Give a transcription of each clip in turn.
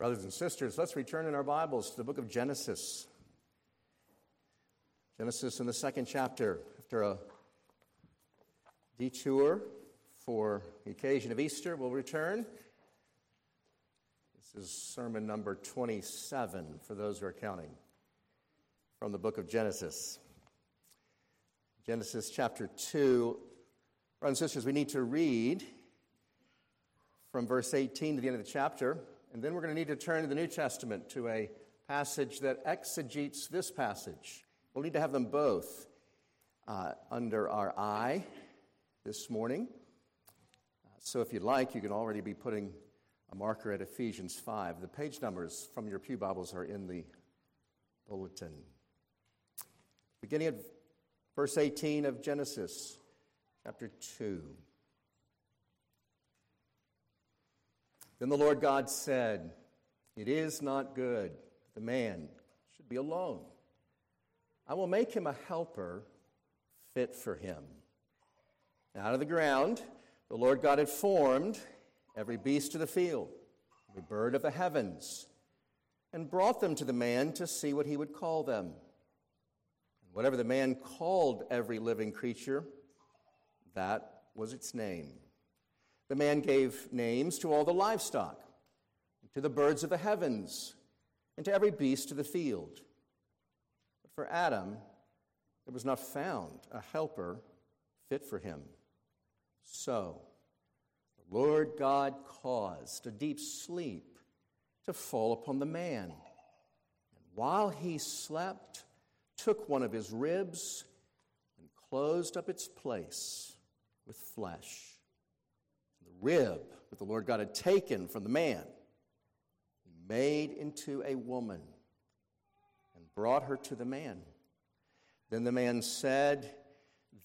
Brothers and sisters, let's return in our Bibles to the book of Genesis. Genesis in the second chapter. After a detour for the occasion of Easter, we'll return. This is sermon number 27 for those who are counting from the book of Genesis. Genesis chapter 2. Brothers and sisters, we need to read from verse 18 to the end of the chapter. And then we're going to need to turn to the New Testament to a passage that exegetes this passage. We'll need to have them both uh, under our eye this morning. So if you'd like, you can already be putting a marker at Ephesians 5. The page numbers from your Pew Bibles are in the bulletin. Beginning at verse 18 of Genesis, chapter 2. Then the Lord God said, It is not good the man should be alone. I will make him a helper fit for him. And out of the ground, the Lord God had formed every beast of the field, every bird of the heavens, and brought them to the man to see what he would call them. And whatever the man called every living creature, that was its name. The man gave names to all the livestock, to the birds of the heavens, and to every beast of the field. But for Adam, there was not found a helper fit for him. So, the Lord God caused a deep sleep to fall upon the man. And while he slept, took one of his ribs and closed up its place with flesh rib that the Lord God had taken from the man, he made into a woman and brought her to the man. Then the man said,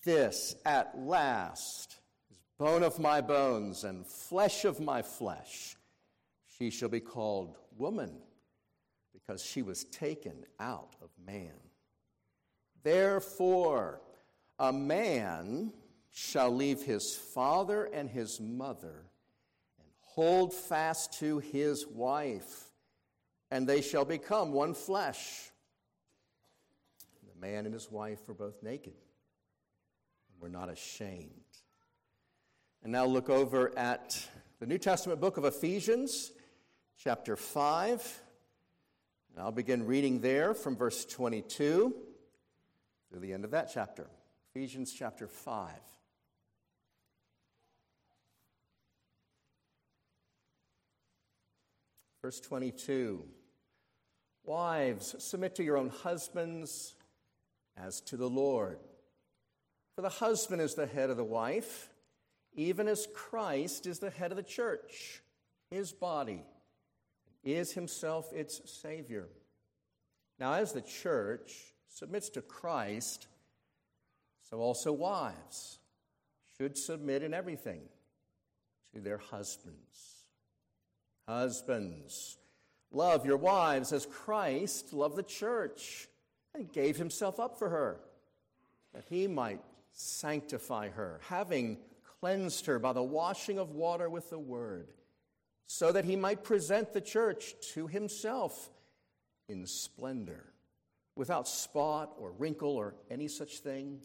This at last is bone of my bones and flesh of my flesh. She shall be called woman because she was taken out of man. Therefore, a man shall leave his father and his mother and hold fast to his wife, and they shall become one flesh. The man and his wife were both naked and were not ashamed. And now look over at the New Testament book of Ephesians, chapter 5. And I'll begin reading there from verse 22 through the end of that chapter. Ephesians chapter 5. Verse 22 Wives, submit to your own husbands as to the Lord. For the husband is the head of the wife, even as Christ is the head of the church, his body, is himself its Savior. Now, as the church submits to Christ, so also wives should submit in everything to their husbands. Husbands, love your wives as Christ loved the church and gave himself up for her, that he might sanctify her, having cleansed her by the washing of water with the word, so that he might present the church to himself in splendor, without spot or wrinkle or any such thing,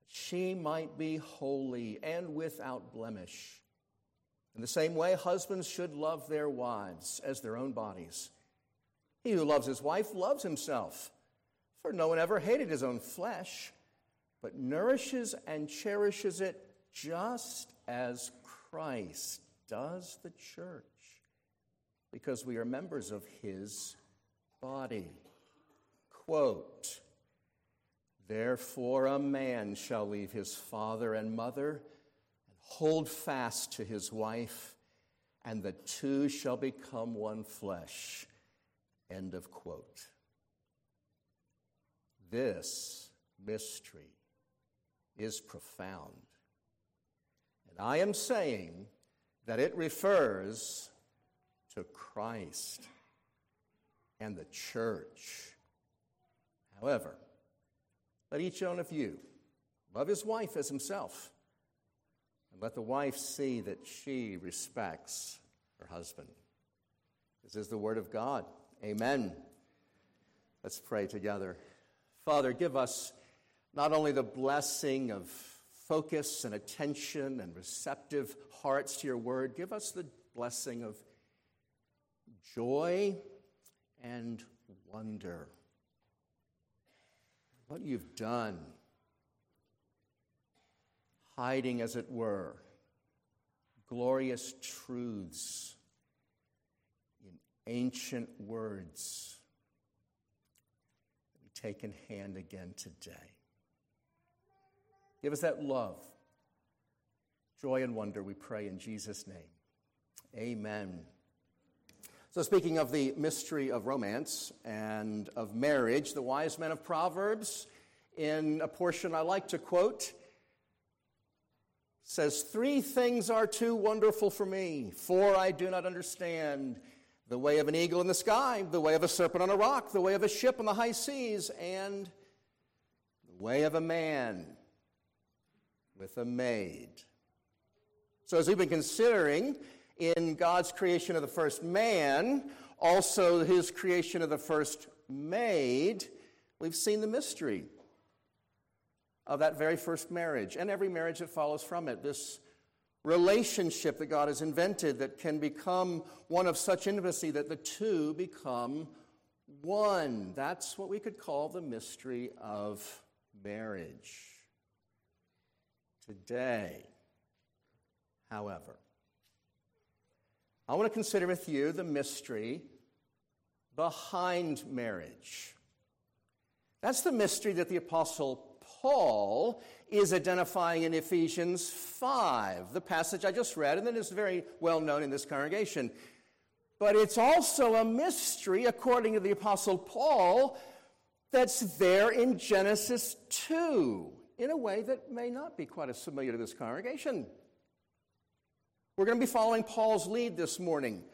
that she might be holy and without blemish. In the same way, husbands should love their wives as their own bodies. He who loves his wife loves himself, for no one ever hated his own flesh, but nourishes and cherishes it just as Christ does the church, because we are members of his body. Quote, Therefore, a man shall leave his father and mother hold fast to his wife, and the two shall become one flesh. End of quote. This mystery is profound. And I am saying that it refers to Christ and the church. However, let each one of you love his wife as himself and let the wife see that she respects her husband. This is the Word of God. Amen. Let's pray together. Father, give us not only the blessing of focus and attention and receptive hearts to your Word, give us the blessing of joy and wonder. What you've done, hiding, as it were, glorious truths in ancient words be taken hand again today. Give us that love, joy, and wonder, we pray in Jesus' name. Amen. So, speaking of the mystery of romance and of marriage, the wise men of Proverbs, in a portion I like to quote, says, Three things are too wonderful for me, for I do not understand the way of an eagle in the sky, the way of a serpent on a rock, the way of a ship on the high seas, and the way of a man with a maid. So, as we've been considering in God's creation of the first man, also his creation of the first maid, we've seen the mystery of that very first marriage and every marriage that follows from it. This relationship that God has invented that can become one of such intimacy that the two become one. That's what we could call the mystery of marriage. Today, however, I want to consider with you the mystery behind marriage. That's the mystery that the Apostle Paul is identifying in Ephesians 5, the passage I just read, and that is very well known in this congregation. But it's also a mystery, according to the Apostle Paul, that's there in Genesis 2 in a way that may not be quite as familiar to this congregation. We're going to be following Paul's lead this morning.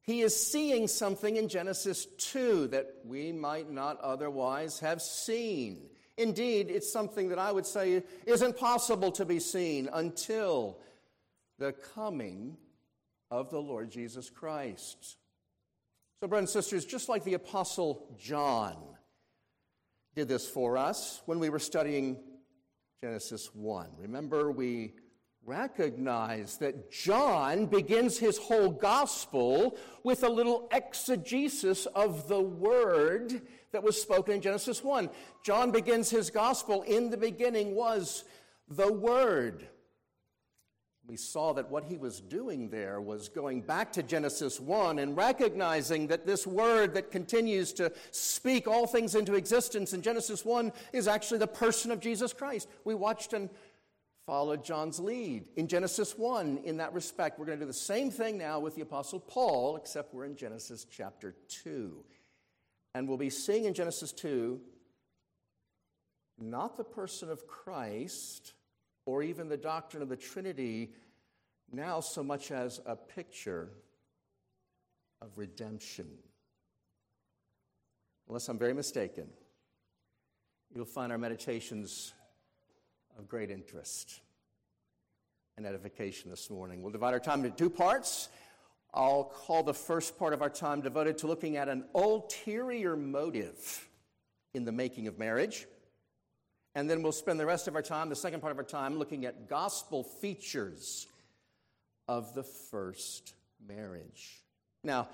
He is seeing something in Genesis 2 that we might not otherwise have seen. Indeed, it's something that I would say isn't possible to be seen until the coming of the Lord Jesus Christ. So, brothers and sisters, just like the Apostle John did this for us when we were studying Genesis 1. Remember, we recognize that John begins his whole gospel with a little exegesis of the word that was spoken in Genesis 1. John begins his gospel, in the beginning was the Word. We saw that what he was doing there was going back to Genesis 1 and recognizing that this word that continues to speak all things into existence in Genesis 1 is actually the person of Jesus Christ. We watched and followed John's lead in Genesis 1 in that respect. We're going to do the same thing now with the Apostle Paul, except we're in Genesis chapter 2. And we'll be seeing in Genesis 2 not the person of Christ or even the doctrine of the Trinity now so much as a picture of redemption. Unless I'm very mistaken, you'll find our meditations of great interest and edification this morning. We'll divide our time into two parts. I'll call the first part of our time devoted to looking at an ulterior motive in the making of marriage. And then we'll spend the rest of our time, the second part of our time, looking at gospel features of the first marriage. Now,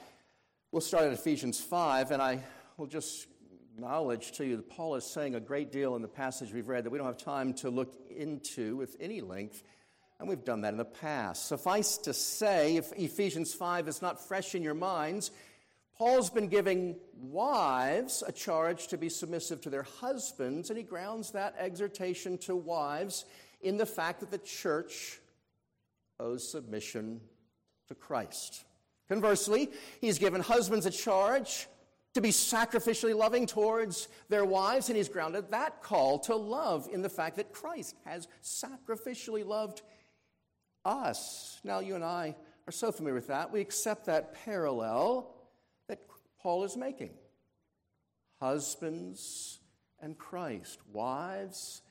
we'll start at Ephesians 5, and I will just acknowledge to you that Paul is saying a great deal in the passage we've read that we don't have time to look into with any length and we've done that in the past. Suffice to say, if Ephesians 5 is not fresh in your minds, Paul's been giving wives a charge to be submissive to their husbands, and he grounds that exhortation to wives in the fact that the church owes submission to Christ. Conversely, he's given husbands a charge to be sacrificially loving towards their wives, and he's grounded that call to love in the fact that Christ has sacrificially loved us. Now, you and I are so familiar with that, we accept that parallel that Paul is making. Husbands and Christ, wives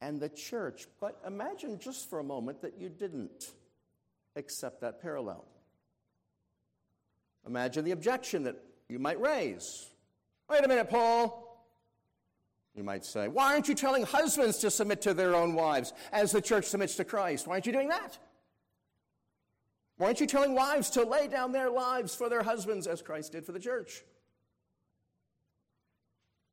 and the church. But imagine just for a moment that you didn't accept that parallel. Imagine the objection that you might raise. Wait a minute, Paul. You might say, Why aren't you telling husbands to submit to their own wives as the church submits to Christ? Why aren't you doing that? Why aren't you telling wives to lay down their lives for their husbands as Christ did for the church?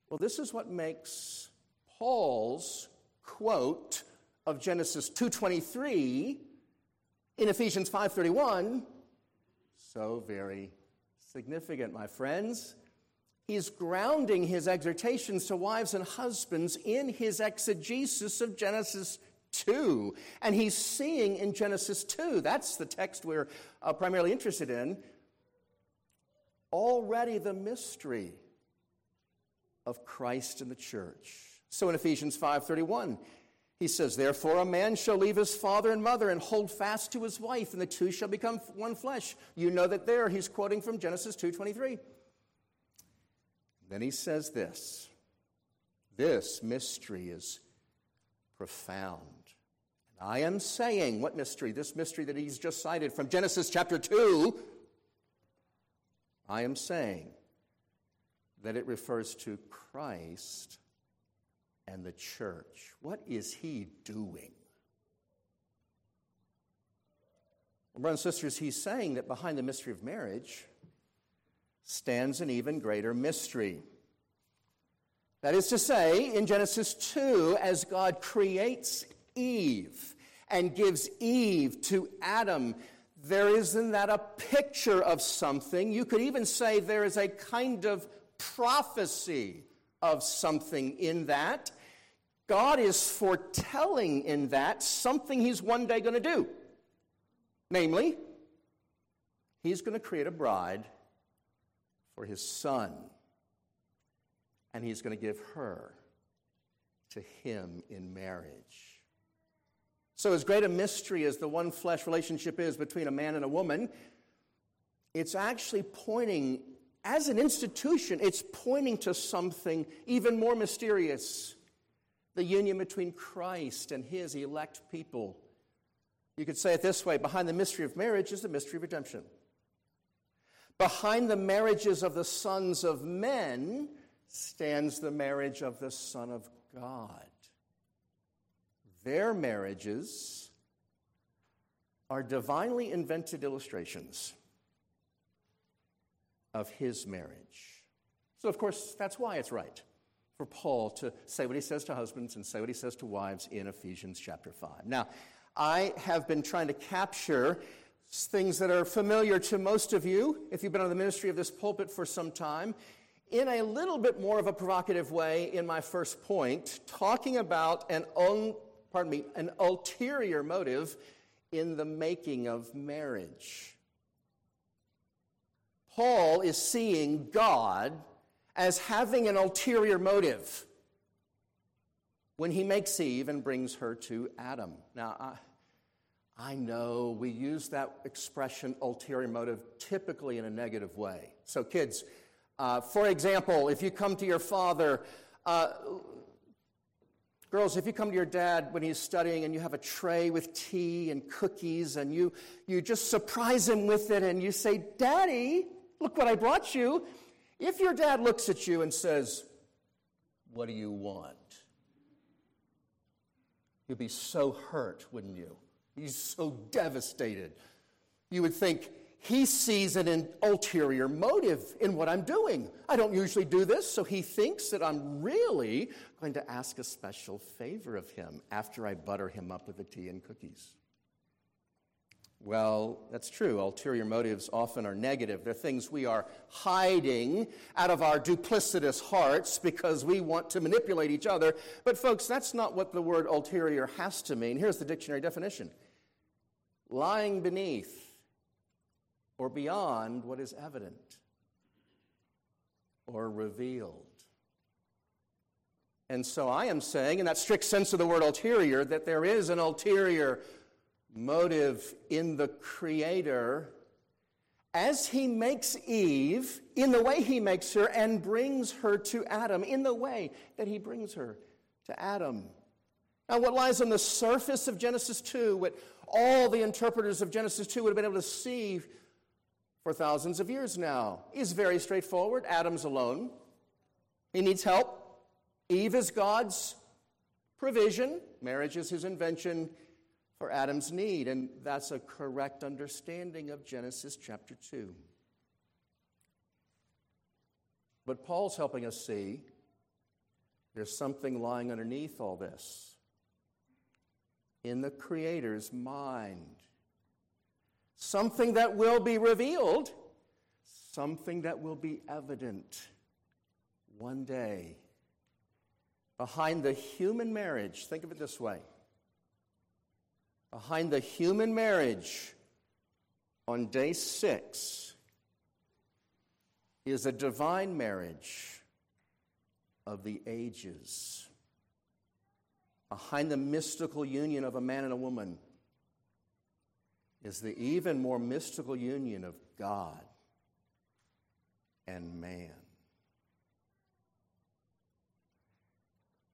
Well, this is what makes Paul's quote of Genesis 2:23 in Ephesians 5:31 so very significant, my friends. He's grounding his exhortations to wives and husbands in his exegesis of Genesis 2. And he's seeing in Genesis 2, that's the text we're uh, primarily interested in, already the mystery of Christ and the church. So in Ephesians 5:31, he says, Therefore, a man shall leave his father and mother and hold fast to his wife, and the two shall become one flesh. You know that there he's quoting from Genesis 2:23. Then he says this this mystery is profound. And I am saying, what mystery? This mystery that he's just cited from Genesis chapter 2. I am saying that it refers to Christ and the church. What is he doing? Brothers and sisters, he's saying that behind the mystery of marriage stands an even greater mystery. That is to say, in Genesis 2, as God creates Eve and gives Eve to Adam, there is in that a picture of something. You could even say there is a kind of prophecy of something in that. God is foretelling in that something He's one day going to do. Namely, He's going to create a bride for His Son, and He's going to give her to Him in marriage. So, as great a mystery as the one flesh relationship is between a man and a woman, it's actually pointing, as an institution, it's pointing to something even more mysterious the union between Christ and his elect people. You could say it this way behind the mystery of marriage is the mystery of redemption. Behind the marriages of the sons of men stands the marriage of the Son of God. Their marriages are divinely invented illustrations of his marriage. So, of course, that's why it's right for Paul to say what he says to husbands and say what he says to wives in Ephesians chapter 5. Now, I have been trying to capture things that are familiar to most of you, if you've been on the ministry of this pulpit for some time, in a little bit more of a provocative way in my first point, talking about an un, pardon me, an ulterior motive in the making of marriage. Paul is seeing God as having an ulterior motive when he makes Eve and brings her to Adam. Now, I, I know we use that expression ulterior motive typically in a negative way. So, kids, uh, for example, if you come to your father, uh, Girls, if you come to your dad when he's studying and you have a tray with tea and cookies and you, you just surprise him with it and you say, Daddy, look what I brought you. If your dad looks at you and says, What do you want? You'd be so hurt, wouldn't you? He's so devastated. You would think, he sees an ulterior motive in what I'm doing. I don't usually do this, so he thinks that I'm really going to ask a special favor of him after I butter him up with the tea and cookies. Well, that's true. Ulterior motives often are negative. They're things we are hiding out of our duplicitous hearts because we want to manipulate each other. But, folks, that's not what the word ulterior has to mean. Here's the dictionary definition lying beneath or beyond what is evident or revealed. And so I am saying, in that strict sense of the word ulterior, that there is an ulterior motive in the Creator as he makes Eve in the way he makes her and brings her to Adam, in the way that he brings her to Adam. Now, what lies on the surface of Genesis 2, what all the interpreters of Genesis 2 would have been able to see for thousands of years now. Is very straightforward. Adam's alone. He needs help. Eve is God's provision. Marriage is his invention for Adam's need. And that's a correct understanding of Genesis chapter 2. But Paul's helping us see there's something lying underneath all this in the Creator's mind. Something that will be revealed, something that will be evident one day. Behind the human marriage, think of it this way behind the human marriage on day six is a divine marriage of the ages. Behind the mystical union of a man and a woman is the even more mystical union of God and man.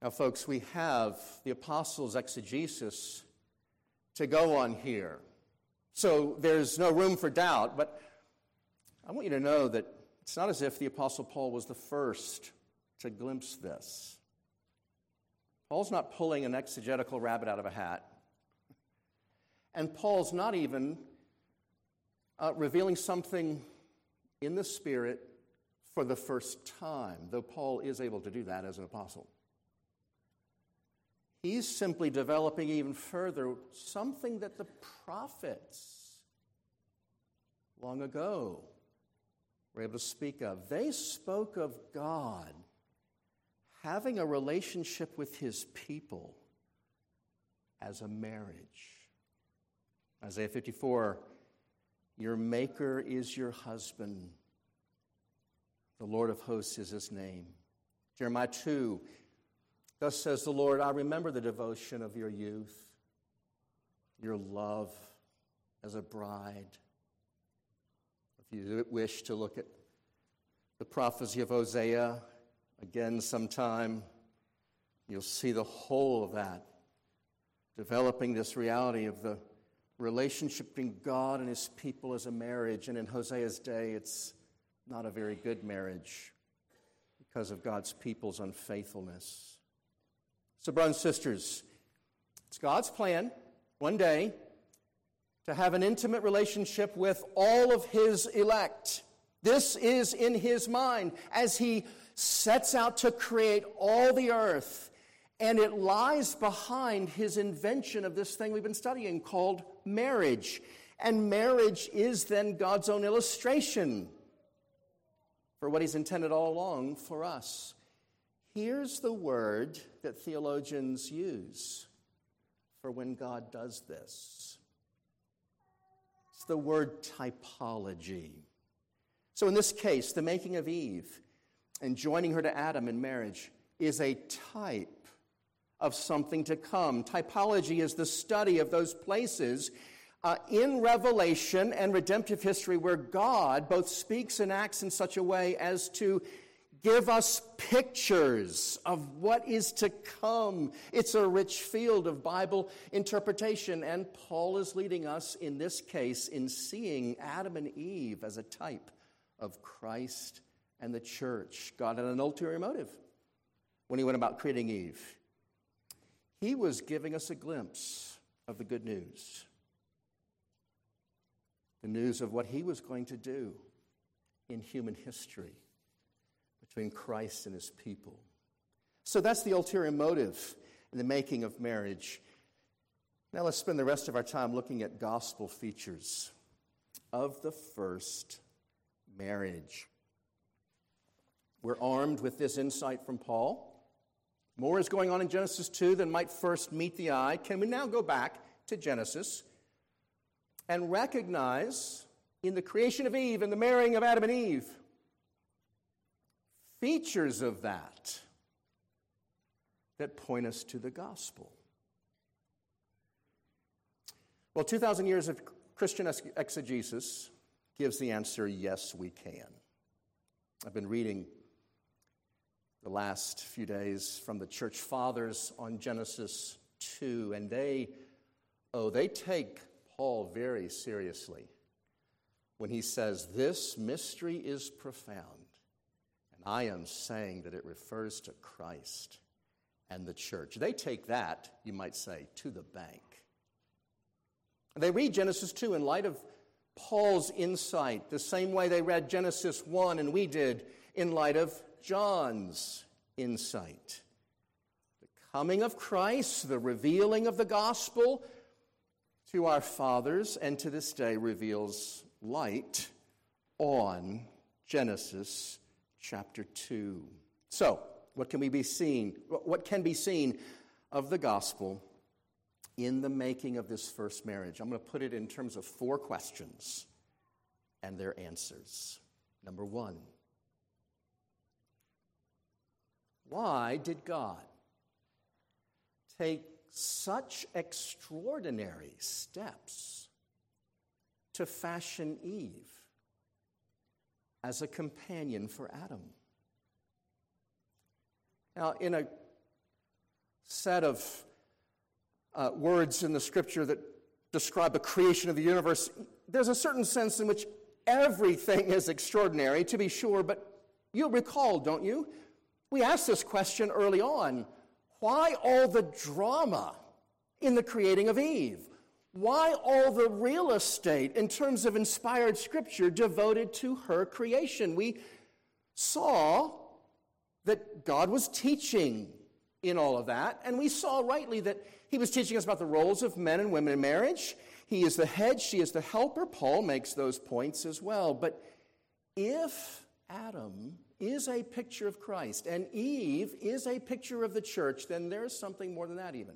Now, folks, we have the apostles' exegesis to go on here. So there's no room for doubt, but I want you to know that it's not as if the Apostle Paul was the first to glimpse this. Paul's not pulling an exegetical rabbit out of a hat. And Paul's not even uh, revealing something in the Spirit for the first time, though Paul is able to do that as an apostle. He's simply developing even further something that the prophets long ago were able to speak of. They spoke of God having a relationship with his people as a marriage. Isaiah 54 Your Maker is your husband, the Lord of hosts is his name. Jeremiah 2 Thus says the Lord, I remember the devotion of your youth, your love as a bride. If you wish to look at the prophecy of Hosea again sometime, you'll see the whole of that, developing this reality of the relationship between God and his people as a marriage. And in Hosea's day, it's not a very good marriage because of God's people's unfaithfulness. So, brothers and sisters, it's God's plan one day to have an intimate relationship with all of His elect. This is in His mind as He sets out to create all the earth. And it lies behind His invention of this thing we've been studying called marriage. And marriage is then God's own illustration for what He's intended all along for us. Here's the word that theologians use for when God does this it's the word typology. So, in this case, the making of Eve and joining her to Adam in marriage is a type of something to come. Typology is the study of those places uh, in Revelation and redemptive history where God both speaks and acts in such a way as to give us pictures of what is to come. It's a rich field of Bible interpretation, and Paul is leading us in this case in seeing Adam and Eve as a type of Christ and the church. God had an ulterior motive when he went about creating Eve. He was giving us a glimpse of the good news the news of what he was going to do in human history between Christ and his people. So that's the ulterior motive in the making of marriage. Now let's spend the rest of our time looking at gospel features of the first marriage. We're armed with this insight from Paul. More is going on in Genesis 2 than might first meet the eye. Can we now go back to Genesis and recognize in the creation of Eve and the marrying of Adam and Eve features of that that point us to the gospel. Well, 2,000 years of Christian exegesis gives the answer yes, we can. I've been reading the last few days from the church fathers on Genesis 2, and they, oh, they take Paul very seriously when he says, This mystery is profound. And I am saying that it refers to Christ and the church. They take that, you might say, to the bank. They read Genesis 2 in light of Paul's insight, the same way they read Genesis 1 and we did in light of John's insight. The coming of Christ, the revealing of the gospel to our fathers, and to this day reveals light on Genesis chapter 2. So, what can we be seen? What can be seen of the gospel in the making of this first marriage? I'm going to put it in terms of four questions and their answers. Number one, why did God take such extraordinary steps to fashion Eve as a companion for Adam? Now, in a set of uh, words in the scripture that describe the creation of the universe, there's a certain sense in which everything is extraordinary, to be sure, but you'll recall, don't you? We asked this question early on why all the drama in the creating of Eve? Why all the real estate in terms of inspired scripture devoted to her creation? We saw that God was teaching in all of that, and we saw rightly that He was teaching us about the roles of men and women in marriage. He is the head, she is the helper. Paul makes those points as well. But if Adam is a picture of Christ and Eve is a picture of the church, then there's something more than that, even.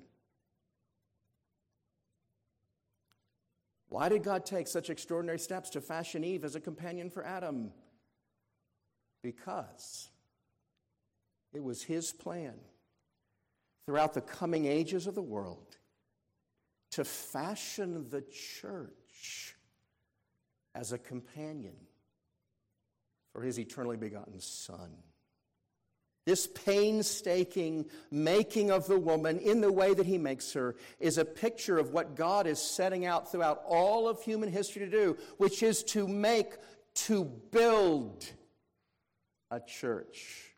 Why did God take such extraordinary steps to fashion Eve as a companion for Adam? Because it was His plan throughout the coming ages of the world to fashion the church as a companion for his eternally begotten Son. This painstaking making of the woman in the way that he makes her is a picture of what God is setting out throughout all of human history to do, which is to make, to build a church.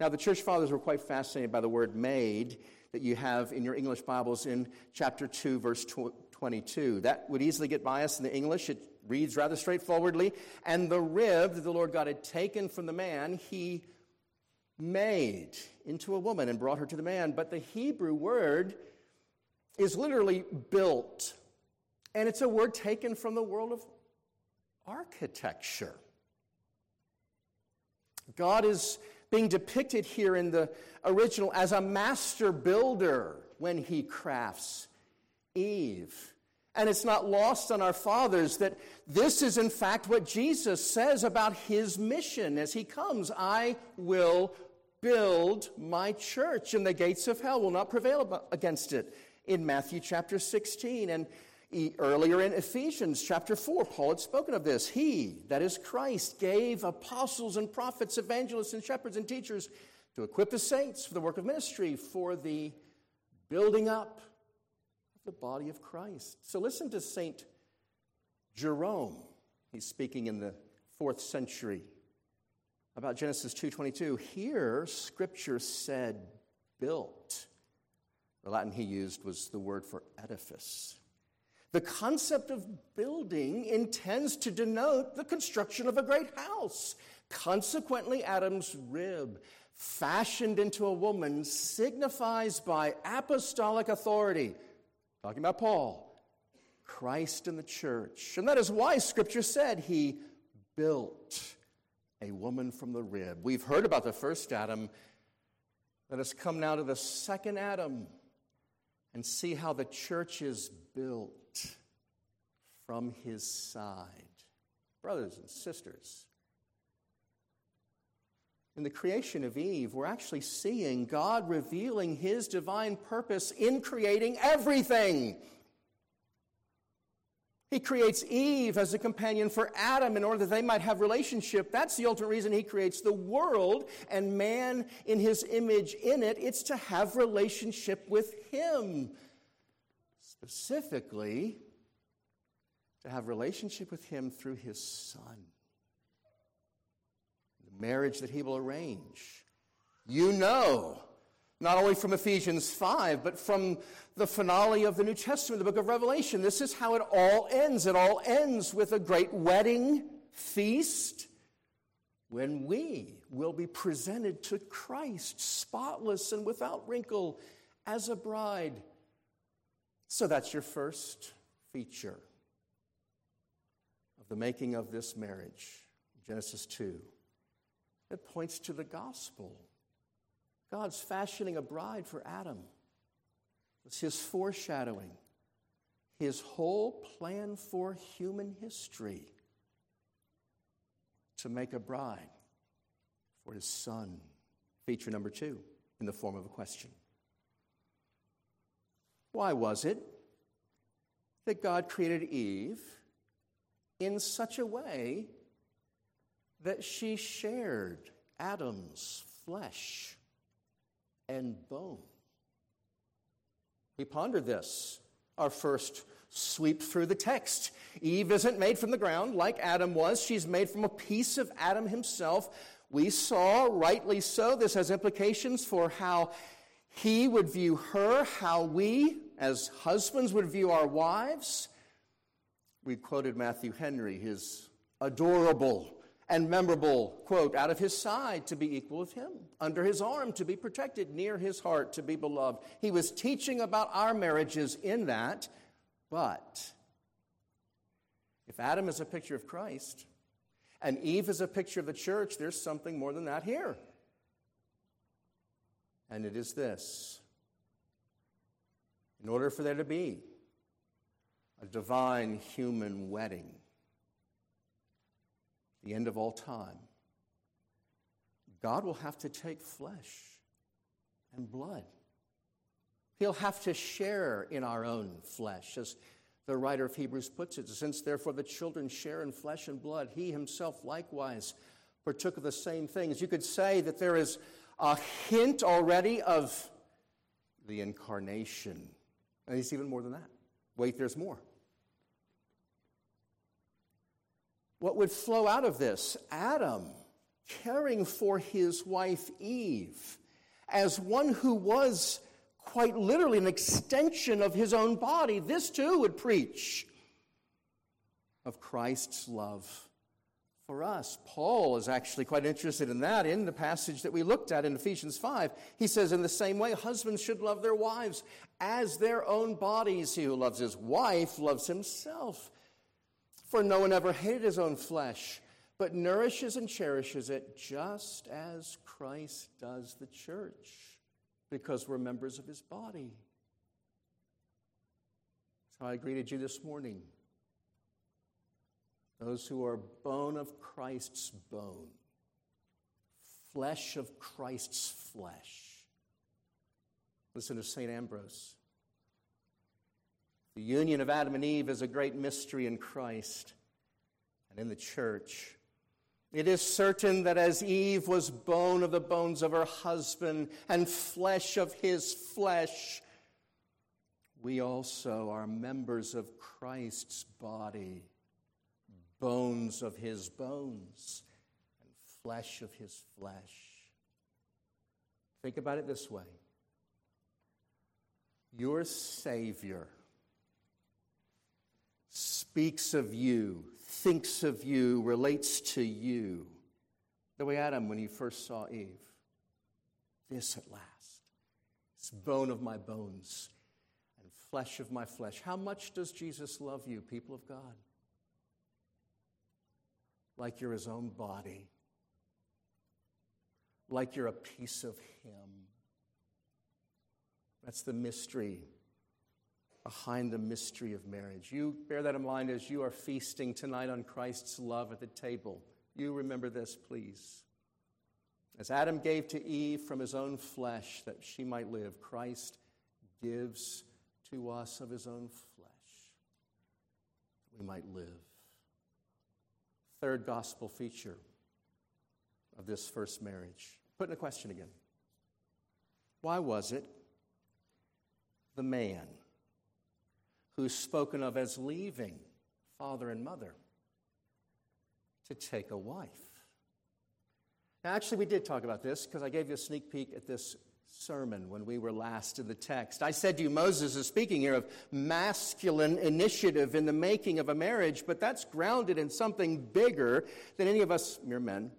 Now, the church fathers were quite fascinated by the word made that you have in your English Bibles in chapter 2, verse 22. That would easily get by us in the English. It reads rather straightforwardly. And the rib that the Lord God had taken from the man, he made into a woman and brought her to the man. But the Hebrew word is literally built. And it's a word taken from the world of architecture. God is being depicted here in the original as a master builder when he crafts Eve. And it's not lost on our fathers that this is, in fact, what Jesus says about his mission as he comes. I will build my church, and the gates of hell will not prevail against it. In Matthew chapter 16, and earlier in Ephesians chapter 4, Paul had spoken of this. He, that is Christ, gave apostles and prophets, evangelists and shepherds and teachers to equip the saints for the work of ministry, for the building up the body of Christ. So listen to St. Jerome. He's speaking in the fourth century about Genesis 2:22. Here, Scripture said built. The Latin he used was the word for edifice. The concept of building intends to denote the construction of a great house. Consequently, Adam's rib, fashioned into a woman, signifies by apostolic authority Talking about Paul, Christ and the church. And that is why Scripture said he built a woman from the rib. We've heard about the first Adam. Let us come now to the second Adam and see how the church is built from his side. Brothers and sisters, in the creation of Eve, we're actually seeing God revealing his divine purpose in creating everything. He creates Eve as a companion for Adam in order that they might have relationship. That's the ultimate reason he creates the world and man in his image in it. It's to have relationship with him. Specifically, to have relationship with him through his son. Marriage that he will arrange. You know, not only from Ephesians 5, but from the finale of the New Testament, the book of Revelation, this is how it all ends. It all ends with a great wedding feast when we will be presented to Christ, spotless and without wrinkle, as a bride. So that's your first feature of the making of this marriage, Genesis 2. It points to the gospel. God's fashioning a bride for Adam. It's his foreshadowing, his whole plan for human history to make a bride for his son. Feature number two, in the form of a question. Why was it that God created Eve in such a way that she shared Adam's flesh and bone? We pondered this our first sweep through the text. Eve isn't made from the ground like Adam was, she's made from a piece of Adam himself. We saw, rightly so, this has implications for how he would view her, how we, as husbands, would view our wives. We've quoted Matthew Henry, his adorable and memorable quote out of his side to be equal of him, under his arm to be protected, near his heart to be beloved. He was teaching about our marriages in that, but if Adam is a picture of Christ and Eve is a picture of the church, there's something more than that here. And it is this in order for there to be a divine human wedding, the end of all time, God will have to take flesh and blood. He'll have to share in our own flesh, as the writer of Hebrews puts it. Since therefore the children share in flesh and blood, he himself likewise partook of the same things. You could say that there is a hint already of the incarnation. And it's even more than that. Wait, there's more. What would flow out of this? Adam caring for his wife Eve as one who was quite literally an extension of his own body. This too would preach of Christ's love for us. Paul is actually quite interested in that in the passage that we looked at in Ephesians 5. He says, In the same way, husbands should love their wives as their own bodies. He who loves his wife loves himself. For no one ever hated his own flesh, but nourishes and cherishes it just as Christ does the church, because we're members of his body. So I greeted you this morning those who are bone of Christ's bone, flesh of Christ's flesh. Listen to St. Ambrose. The union of Adam and Eve is a great mystery in Christ and in the church. It is certain that as Eve was bone of the bones of her husband and flesh of his flesh, we also are members of Christ's body bones of his bones and flesh of his flesh. Think about it this way Your Savior speaks of you, thinks of you, relates to you the way Adam when he first saw Eve. This at last. It's bone of my bones and flesh of my flesh. How much does Jesus love you, people of God? like you're his own body, like you're a piece of him. That's the mystery behind the mystery of marriage. You bear that in mind as you are feasting tonight on Christ's love at the table. You remember this, please. As Adam gave to Eve from his own flesh that she might live, Christ gives to us of his own flesh that we might live third gospel feature of this first marriage. Putting a question again. Why was it the man who's spoken of as leaving father and mother to take a wife. Now, actually, we did talk about this because I gave you a sneak peek at this sermon when we were last in the text. I said to you, Moses is speaking here of masculine initiative in the making of a marriage, but that's grounded in something bigger than any of us mere men.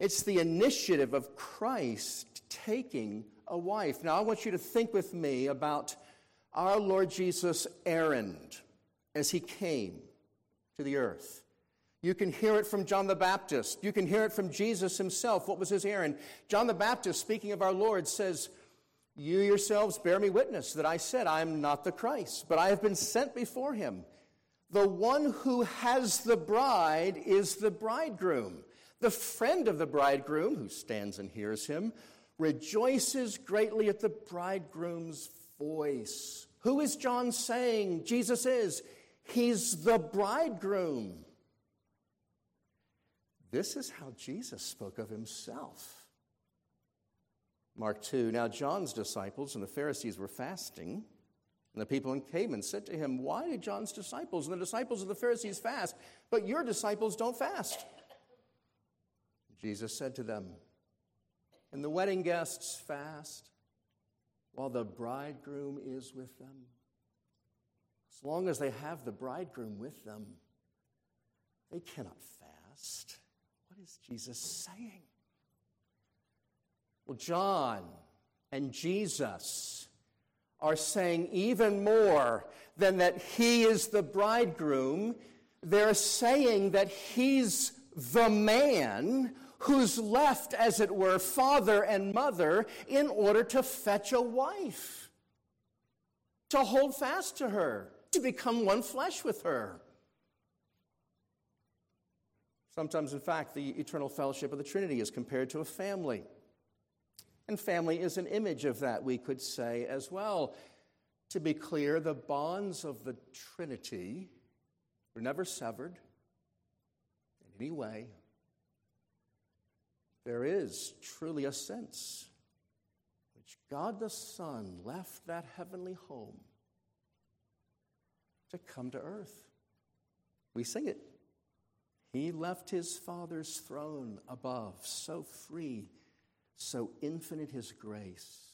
It's the initiative of Christ taking a wife. Now, I want you to think with me about our Lord Jesus' errand as he came to the earth. You can hear it from John the Baptist. You can hear it from Jesus himself. What was his errand? John the Baptist, speaking of our Lord, says, You yourselves bear me witness that I said, I am not the Christ, but I have been sent before him. The one who has the bride is the bridegroom. The friend of the bridegroom, who stands and hears him, rejoices greatly at the bridegroom's voice. Who is John saying Jesus is? He's the bridegroom. This is how Jesus spoke of himself. Mark 2 Now John's disciples and the Pharisees were fasting, and the people in Canaan said to him, Why do John's disciples and the disciples of the Pharisees fast, but your disciples don't fast? Jesus said to them, And the wedding guests fast while the bridegroom is with them. As long as they have the bridegroom with them, they cannot fast. What is Jesus saying? Well, John and Jesus are saying even more than that he is the bridegroom. They're saying that he's the man who's left, as it were, father and mother in order to fetch a wife, to hold fast to her, to become one flesh with her. Sometimes, in fact, the eternal fellowship of the Trinity is compared to a family. And family is an image of that, we could say as well. To be clear, the bonds of the Trinity were never severed in any way. There is truly a sense which God the Son left that heavenly home to come to earth. We sing it. He left his Father's throne above, so free, so infinite his grace.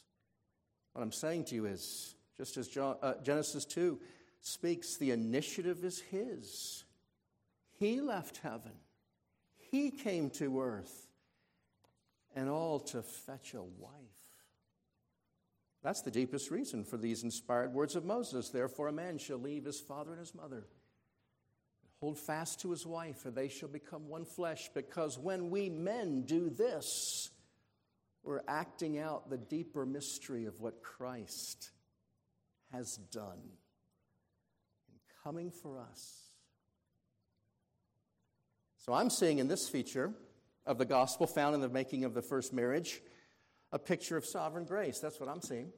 What I'm saying to you is just as uh, Genesis 2 speaks, the initiative is his. He left heaven, he came to earth, and all to fetch a wife. That's the deepest reason for these inspired words of Moses. Therefore, a man shall leave his father and his mother Hold fast to his wife, or they shall become one flesh. Because when we men do this, we're acting out the deeper mystery of what Christ has done in coming for us. So I'm seeing in this feature of the gospel found in the making of the first marriage a picture of sovereign grace. That's what I'm seeing.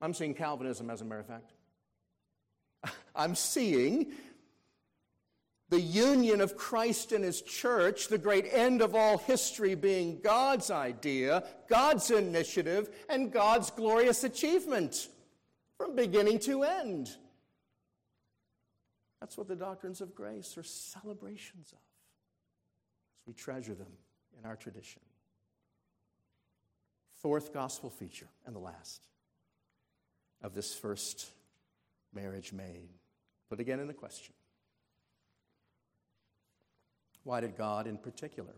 I'm seeing Calvinism, as a matter of fact. I'm seeing the union of Christ and his church, the great end of all history being God's idea, God's initiative, and God's glorious achievement from beginning to end. That's what the doctrines of grace are celebrations of we treasure them in our tradition. Fourth gospel feature, and the last of this first marriage made. Put again in the question Why did God, in particular,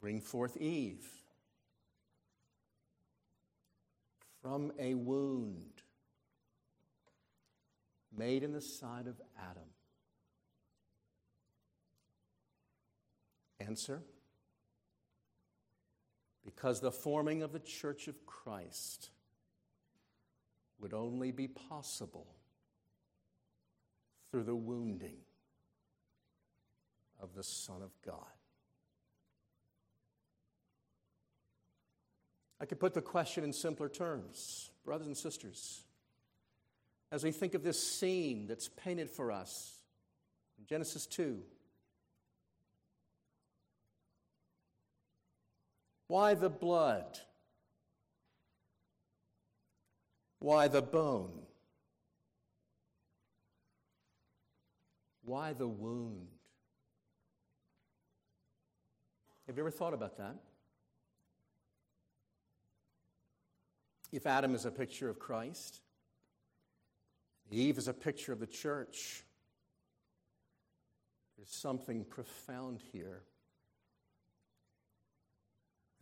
bring forth Eve from a wound made in the side of Adam? Answer because the forming of the church of Christ would only be possible through the wounding of the Son of God. I could put the question in simpler terms, brothers and sisters. As we think of this scene that's painted for us in Genesis 2, why the blood? Why the bone? Why the wound? Have you ever thought about that? If Adam is a picture of Christ, Eve is a picture of the church, there's something profound here.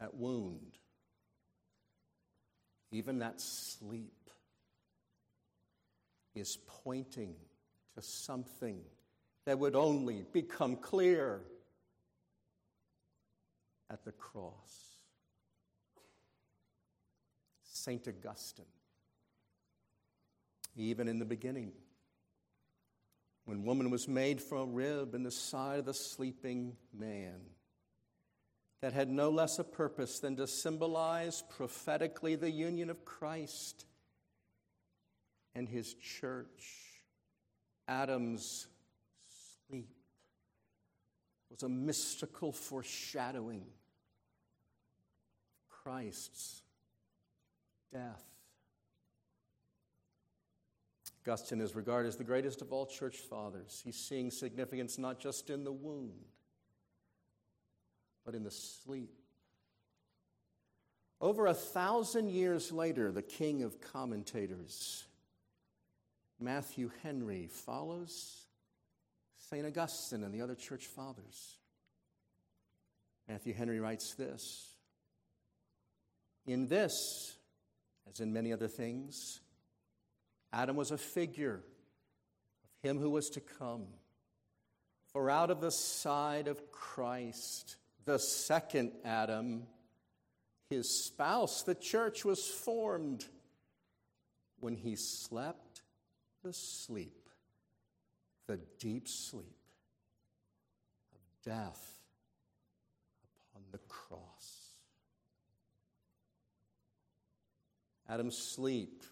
That wound, even that sleep, is pointing to something that would only become clear at the cross. St. Augustine, even in the beginning, when woman was made from a rib in the side of the sleeping man, that had no less a purpose than to symbolize prophetically the union of Christ and his church. Adam's sleep was a mystical foreshadowing of Christ's death. Augustine is regarded as the greatest of all church fathers. He's seeing significance not just in the wound, but in the sleep. Over a thousand years later, the king of commentators, Matthew Henry, follows St. Augustine and the other church fathers. Matthew Henry writes this In this, as in many other things, Adam was a figure of him who was to come. For out of the side of Christ, the second Adam, his spouse, the church, was formed when he slept the sleep, the deep sleep of death upon the cross. Adam's sleep,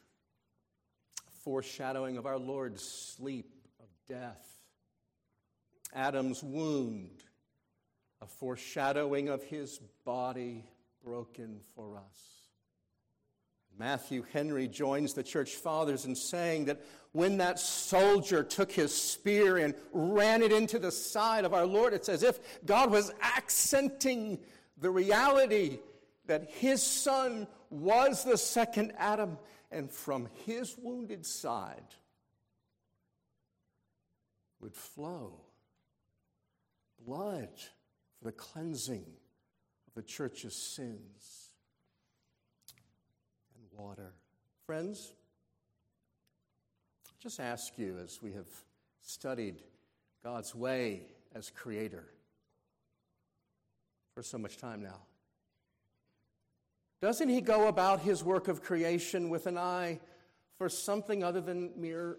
foreshadowing of our Lord's sleep of death. Adam's wound, a foreshadowing of his body broken for us. Matthew Henry joins the church fathers in saying that when that soldier took his spear and ran it into the side of our Lord, it's as if God was accenting the reality that his son was the second Adam, and from his wounded side would flow blood for the cleansing of the church's sins and water. Friends, just ask you as we have studied God's way as creator for so much time now. Doesn't he go about his work of creation with an eye for something other than mere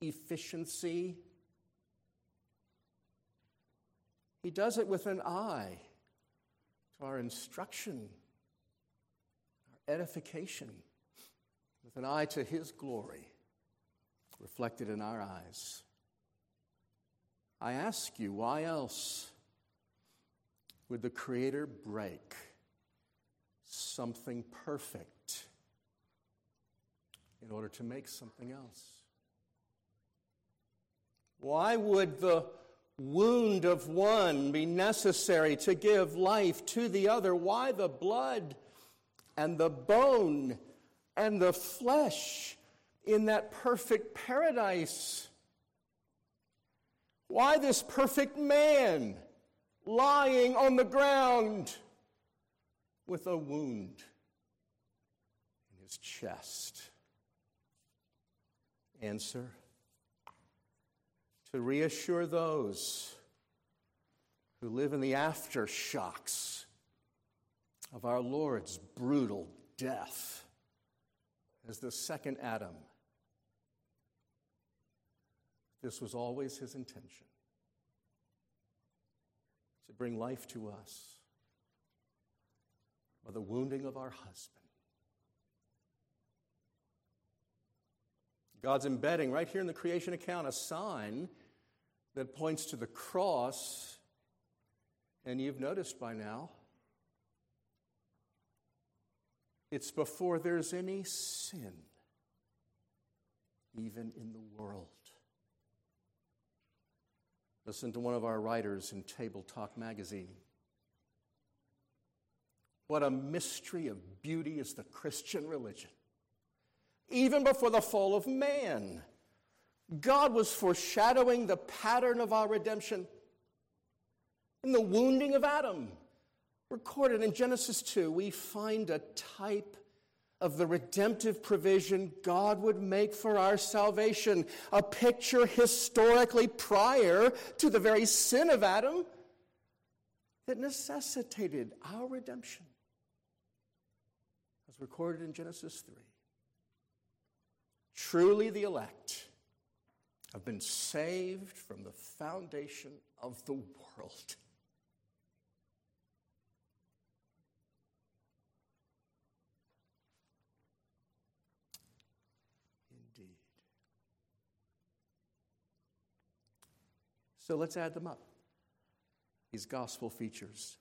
efficiency? He does it with an eye to our instruction, our edification, with an eye to his glory reflected in our eyes. I ask you, why else would the Creator break? something perfect in order to make something else? Why would the wound of one be necessary to give life to the other? Why the blood and the bone and the flesh in that perfect paradise? Why this perfect man lying on the ground? with a wound in his chest? Answer to reassure those who live in the aftershocks of our Lord's brutal death as the second Adam. This was always his intention to bring life to us by the wounding of our husband. God's embedding right here in the creation account a sign that points to the cross. And you've noticed by now, it's before there's any sin, even in the world. Listen to one of our writers in Tabletalk magazine. What a mystery of beauty is the Christian religion. Even before the fall of man, God was foreshadowing the pattern of our redemption in the wounding of Adam. Recorded in Genesis 2, we find a type of the redemptive provision God would make for our salvation, a picture historically prior to the very sin of Adam that necessitated our redemption, as recorded in Genesis 3. Truly, the elect have been saved from the foundation of the world. Indeed. So let's add them up. These gospel features,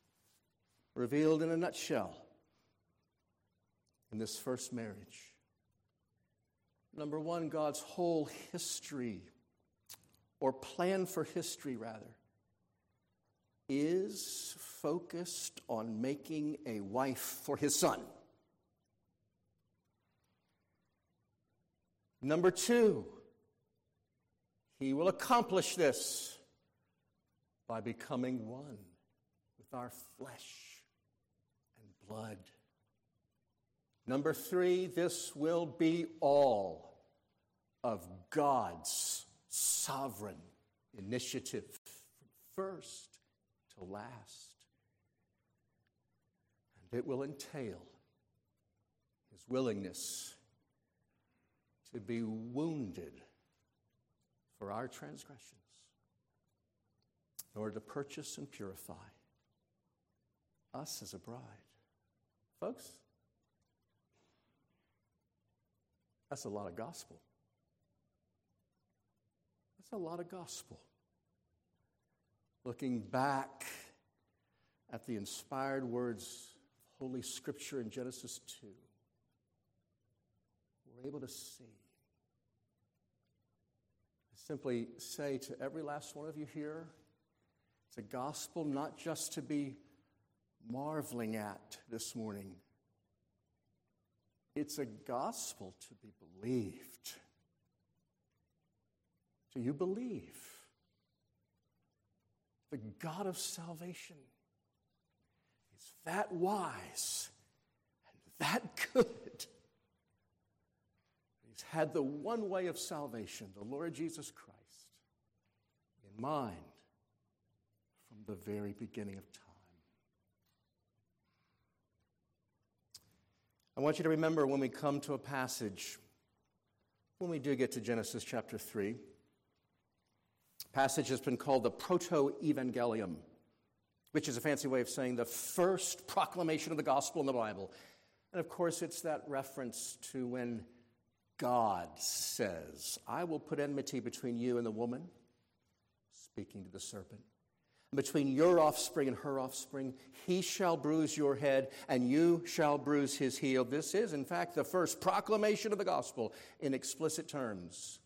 revealed in a nutshell in this first marriage. Number one, God's whole history, or plan for history, rather, is focused on making a wife for his son. Number two, he will accomplish this by becoming one with our flesh and blood. Number three, this will be all of God's sovereign initiative from first to last. And it will entail his willingness to be wounded for our transgressions in order to purchase and purify us as a bride. Folks, that's a lot of gospel. That's a lot of gospel. Looking back at the inspired words of Holy Scripture in Genesis 2, we're able to see. I simply say to every last one of you here, it's a gospel not just to be marveling at this morning, it's a gospel to be believed. Do you believe? The God of salvation is that wise and that good. He's had the one way of salvation, the Lord Jesus Christ, in mind from the very beginning of time. I want you to remember when we come to a passage, when we do get to Genesis chapter 3, passage has been called the Proto Evangelium, which is a fancy way of saying the first proclamation of the gospel in the Bible. And of course, it's that reference to when God says, I will put enmity between you and the woman, speaking to the serpent between your offspring and her offspring. He shall bruise your head, and you shall bruise his heel. This is, in fact, the first proclamation of the gospel in explicit terms.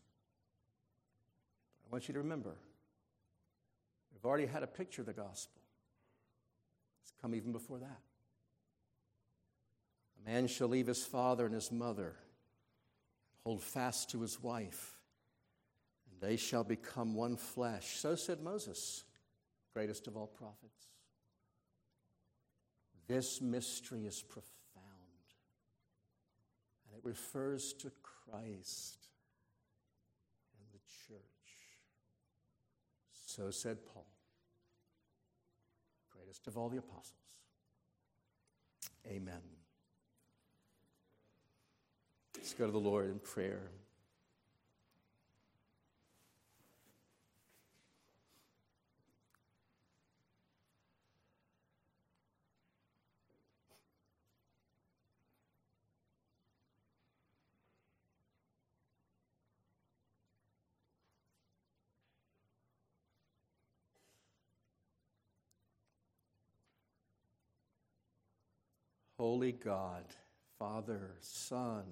I want you to remember, we've already had a picture of the gospel. It's come even before that. A man shall leave his father and his mother, hold fast to his wife, and they shall become one flesh. So said Moses greatest of all prophets. This mystery is profound, and it refers to Christ and the church. So said Paul, greatest of all the apostles. Amen. Let's go to the Lord in prayer. Holy God, Father, Son,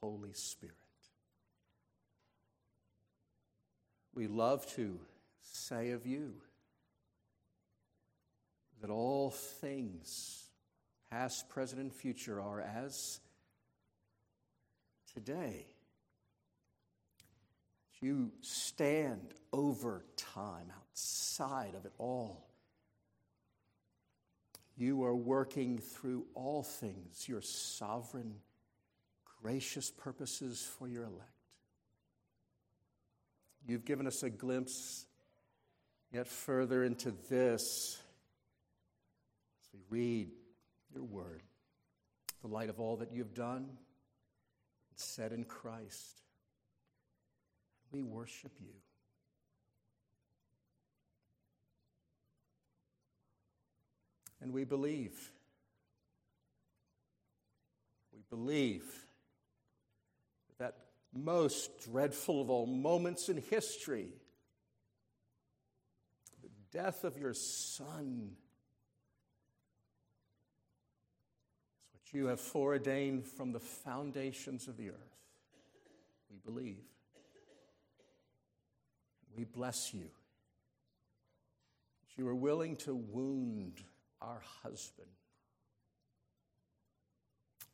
Holy Spirit. We love to say of you that all things, past, present, and future, are as today. You stand over time, outside of it all. You are working through all things, your sovereign, gracious purposes for your elect. You've given us a glimpse yet further into this as we read your word, the light of all that you've done and said in Christ. We worship you. And we believe. We believe that most dreadful of all moments in history, the death of your Son, is what you have foreordained from the foundations of the earth. We believe. We bless you. You are willing to wound our husband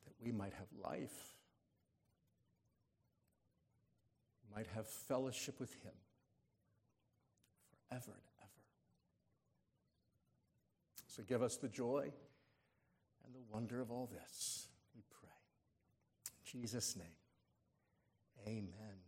that we might have life, might have fellowship with him forever and ever. So give us the joy and the wonder of all this, we pray. In Jesus' name, amen.